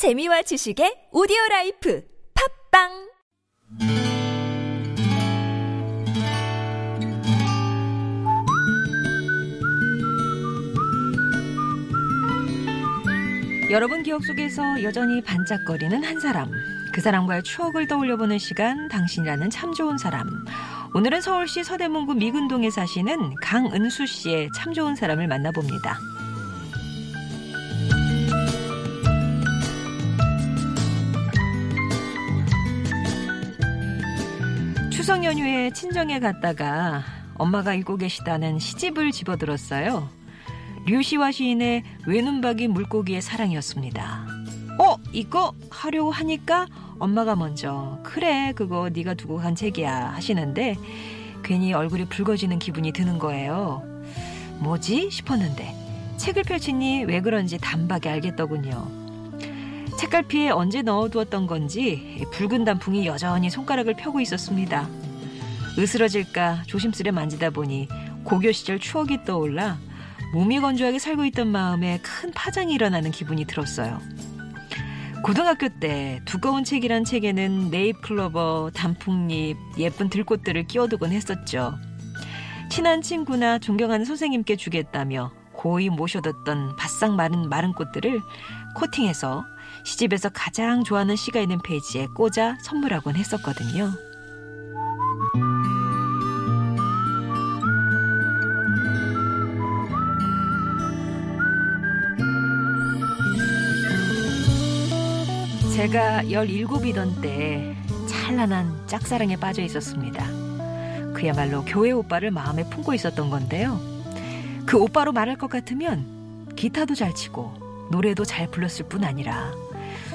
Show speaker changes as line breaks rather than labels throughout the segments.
재미와 지식의 오디오 라이프 팟빵
여러분 기억 속에서 여전히 반짝거리는 한 사람. 그 사람과의 추억을 떠올려보는 시간, 당신이라는 참 좋은 사람. 오늘은 서울시 서대문구 미근동에 사시는 강은수 씨의 참 좋은 사람을 만나봅니다. 추석 연휴에 친정에 갔다가 엄마가 읽고 계시다는 시집을 집어들었어요. 류시와 시인의 외눈박이 물고기의 사랑이었습니다. 어, 이거 하려고 하니까 엄마가 먼저 그래 그거 네가 두고 간 책이야 하시는데 괜히 얼굴이 붉어지는 기분이 드는 거예요. 뭐지 싶었는데 책을 펼치니 왜 그런지 단박에 알겠더군요. 책갈피에 언제 넣어두었던 건지 붉은 단풍이 여전히 손가락을 펴고 있었습니다. 으스러질까 조심스레 만지다 보니 고교 시절 추억이 떠올라 몸이 건조하게 살고 있던 마음에 큰 파장이 일어나는 기분이 들었어요. 고등학교 때 두꺼운 책이란 책에는 네잎클로버, 단풍잎, 예쁜 들꽃들을 끼워두곤 했었죠. 친한 친구나 존경하는 선생님께 주겠다며 고이 모셔뒀던 바싹 마른 마른 꽃들을 코팅해서 시집에서 가장 좋아하는 시가 있는 페이지에 꽂아 선물하곤 했었거든요. 제가 17이던 때 찬란한 짝사랑에 빠져 있었습니다. 그야말로 교회 오빠를 마음에 품고 있었던 건데요. 그 오빠로 말할 것 같으면 기타도 잘 치고 노래도 잘 불렀을 뿐 아니라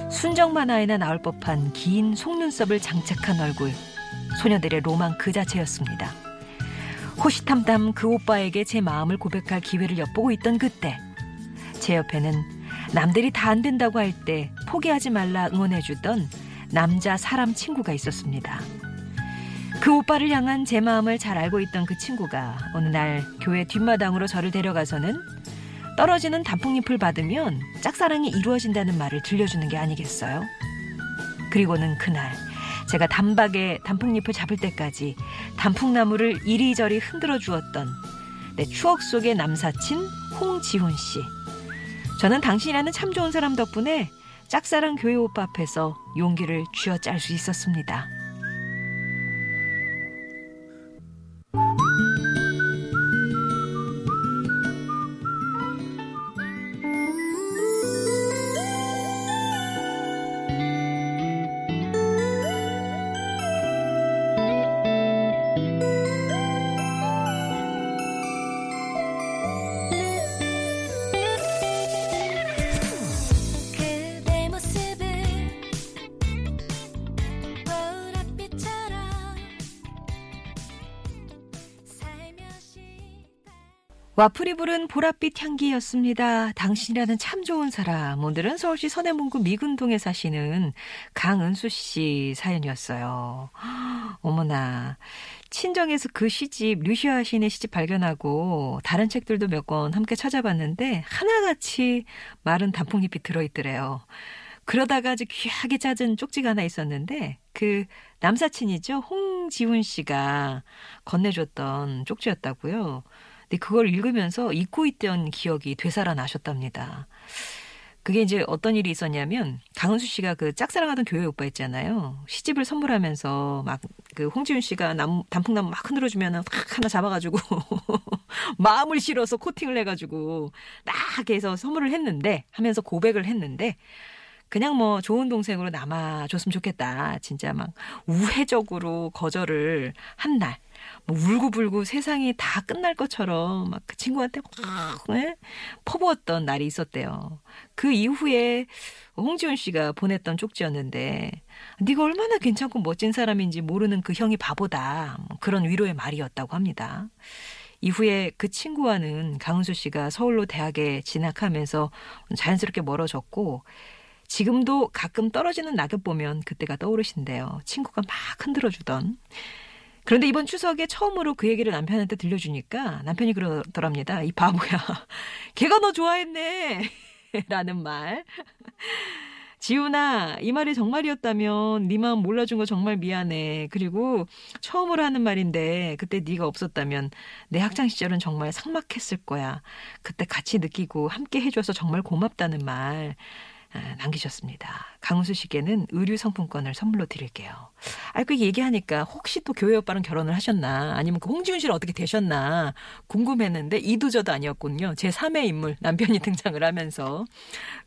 순정 만화에나 나올 법한 긴 속눈썹을 장착한 얼굴, 소녀들의 로망 그 자체였습니다. 호시탐탐 그 오빠에게 제 마음을 고백할 기회를 엿보고 있던 그때, 제 옆에는 남들이 다 안 된다고 할 때 포기하지 말라 응원해주던 남자 사람 친구가 있었습니다. 그 오빠를 향한 제 마음을 잘 알고 있던 그 친구가 어느 날 교회 뒷마당으로 저를 데려가서는 떨어지는 단풍잎을 받으면 짝사랑이 이루어진다는 말을 들려주는 게 아니겠어요? 그리고는 그날 제가 단박에 단풍잎을 잡을 때까지 단풍나무를 이리저리 흔들어 주었던 내 추억 속의 남사친 홍지훈 씨. 저는 당신이라는 참 좋은 사람 덕분에 짝사랑 교회 오빠 앞에서 용기를 쥐어짤 수 있었습니다. 와플이 부른 보랏빛 향기였습니다. 당신이라는 참 좋은 사람. 오늘은 서울시 서대문구 미근동에 사시는 강은수 씨 사연이었어요. 어머나. 친정에서 그 시집, 류시아 시인의 시집 발견하고 다른 책들도 몇 권 함께 찾아봤는데 하나같이 마른 단풍잎이 들어있더래요. 그러다가 아주 귀하게 짜진 쪽지가 하나 있었는데 그 남사친이죠. 홍지훈 씨가 건네줬던 쪽지였다고요. 근데 그걸 읽으면서 잊고 있던 기억이 되살아나셨답니다. 그게 이제 어떤 일이 있었냐면 강은수 씨가 그 짝사랑하던 교회 오빠 있잖아요. 시집을 선물하면서 막 그 홍지훈 씨가 나무 단풍나무 막 흔들어 주면은 탁 하나 잡아가지고 마음을 실어서 코팅을 해가지고 딱 해서 선물을 했는데 하면서 고백을 했는데 그냥 뭐 좋은 동생으로 남아줬으면 좋겠다. 진짜 막 우회적으로 거절을 한 날. 뭐 울고불고 세상이 다 끝날 것처럼 막 그 친구한테 확 네? 퍼부었던 날이 있었대요. 그 이후에 홍지훈 씨가 보냈던 쪽지였는데 네가 얼마나 괜찮고 멋진 사람인지 모르는 그 형이 바보다. 뭐 그런 위로의 말이었다고 합니다. 이후에 그 친구와는 강은수 씨가 서울로 대학에 진학하면서 자연스럽게 멀어졌고 지금도 가끔 떨어지는 낙엽 보면 그때가 떠오르신대요. 친구가 막 흔들어주던. 그런데 이번 추석에 처음으로 그 얘기를 남편한테 들려주니까 남편이 그러더랍니다. 이 바보야. 걔가 너 좋아했네. 라는 말. 지훈아, 이 말이 정말이었다면 네 마음 몰라준 거 정말 미안해. 그리고 처음으로 하는 말인데 그때 네가 없었다면 내 학창 시절은 정말 삭막했을 거야. 그때 같이 느끼고 함께 해줘서 정말 고맙다는 말. 아, 남기셨습니다. 강은수 씨께는 의류 상품권을 선물로 드릴게요. 아, 그 얘기하니까 혹시 또 교회 오빠랑 결혼을 하셨나 아니면 그 홍지훈 씨는 어떻게 되셨나 궁금했는데 이도저도 아니었군요. 제 3의 인물 남편이 등장을 하면서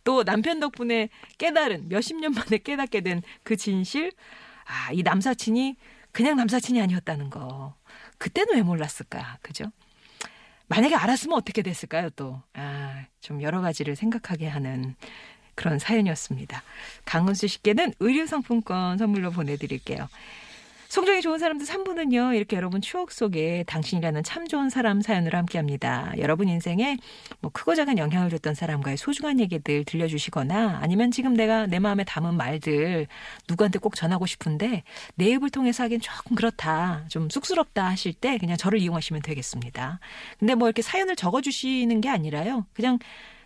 또 남편 덕분에 깨달은 몇십 년 만에 깨닫게 된 그 진실 아, 이 남사친이 그냥 남사친이 아니었다는 거. 그때는 왜 몰랐을까? 그죠? 만약에 알았으면 어떻게 됐을까요, 또? 아, 좀 여러 가지를 생각하게 하는 그런 사연이었습니다. 강은수 씨께는 의류상품권 선물로 보내드릴게요. 송정이 좋은 사람들 3부는요, 이렇게 여러분 추억 속에 당신이라는 참 좋은 사람 사연으로 함께 합니다. 여러분 인생에 뭐 크고 작은 영향을 줬던 사람과의 소중한 얘기들 들려주시거나 아니면 지금 내가 내 마음에 담은 말들 누구한테 꼭 전하고 싶은데 내 입을 통해서 하긴 조금 그렇다, 좀 쑥스럽다 하실 때 그냥 저를 이용하시면 되겠습니다. 근데 뭐 이렇게 사연을 적어주시는 게 아니라요, 그냥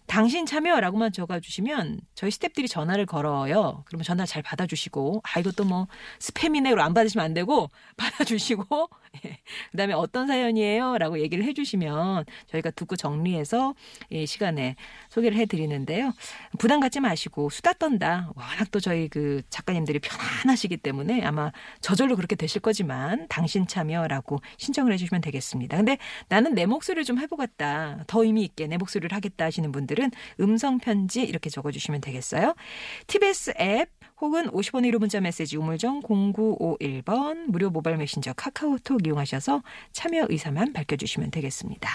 당신 참여라고만 적어주시면 저희 스탭들이 전화를 걸어요. 그러면 전화 잘 받아주시고 아 이것도 뭐 스팸이네로 안 받으시면 안 되고 받아주시고 예. 그다음에 어떤 사연이에요라고 얘기를 해주시면 저희가 듣고 정리해서 이 시간에 소개를 해드리는데요. 부담 갖지 마시고 수다 떤다. 워낙 또 저희 그 작가님들이 편안하시기 때문에 아마 저절로 그렇게 되실 거지만 당신 참여라고 신청을 해주시면 되겠습니다. 근데 나는 내 목소리를 좀 해보겠다. 더 의미 있게 내 목소리를 하겠다 하시는 분들은 음성 편지 이렇게 적어주시면 되겠어요. TBS 앱 혹은 50원의 1호 문자 메시지 우물정 0951번 무료 모바일 메신저 카카오톡 이용하셔서 참여 의사만 밝혀주시면 되겠습니다.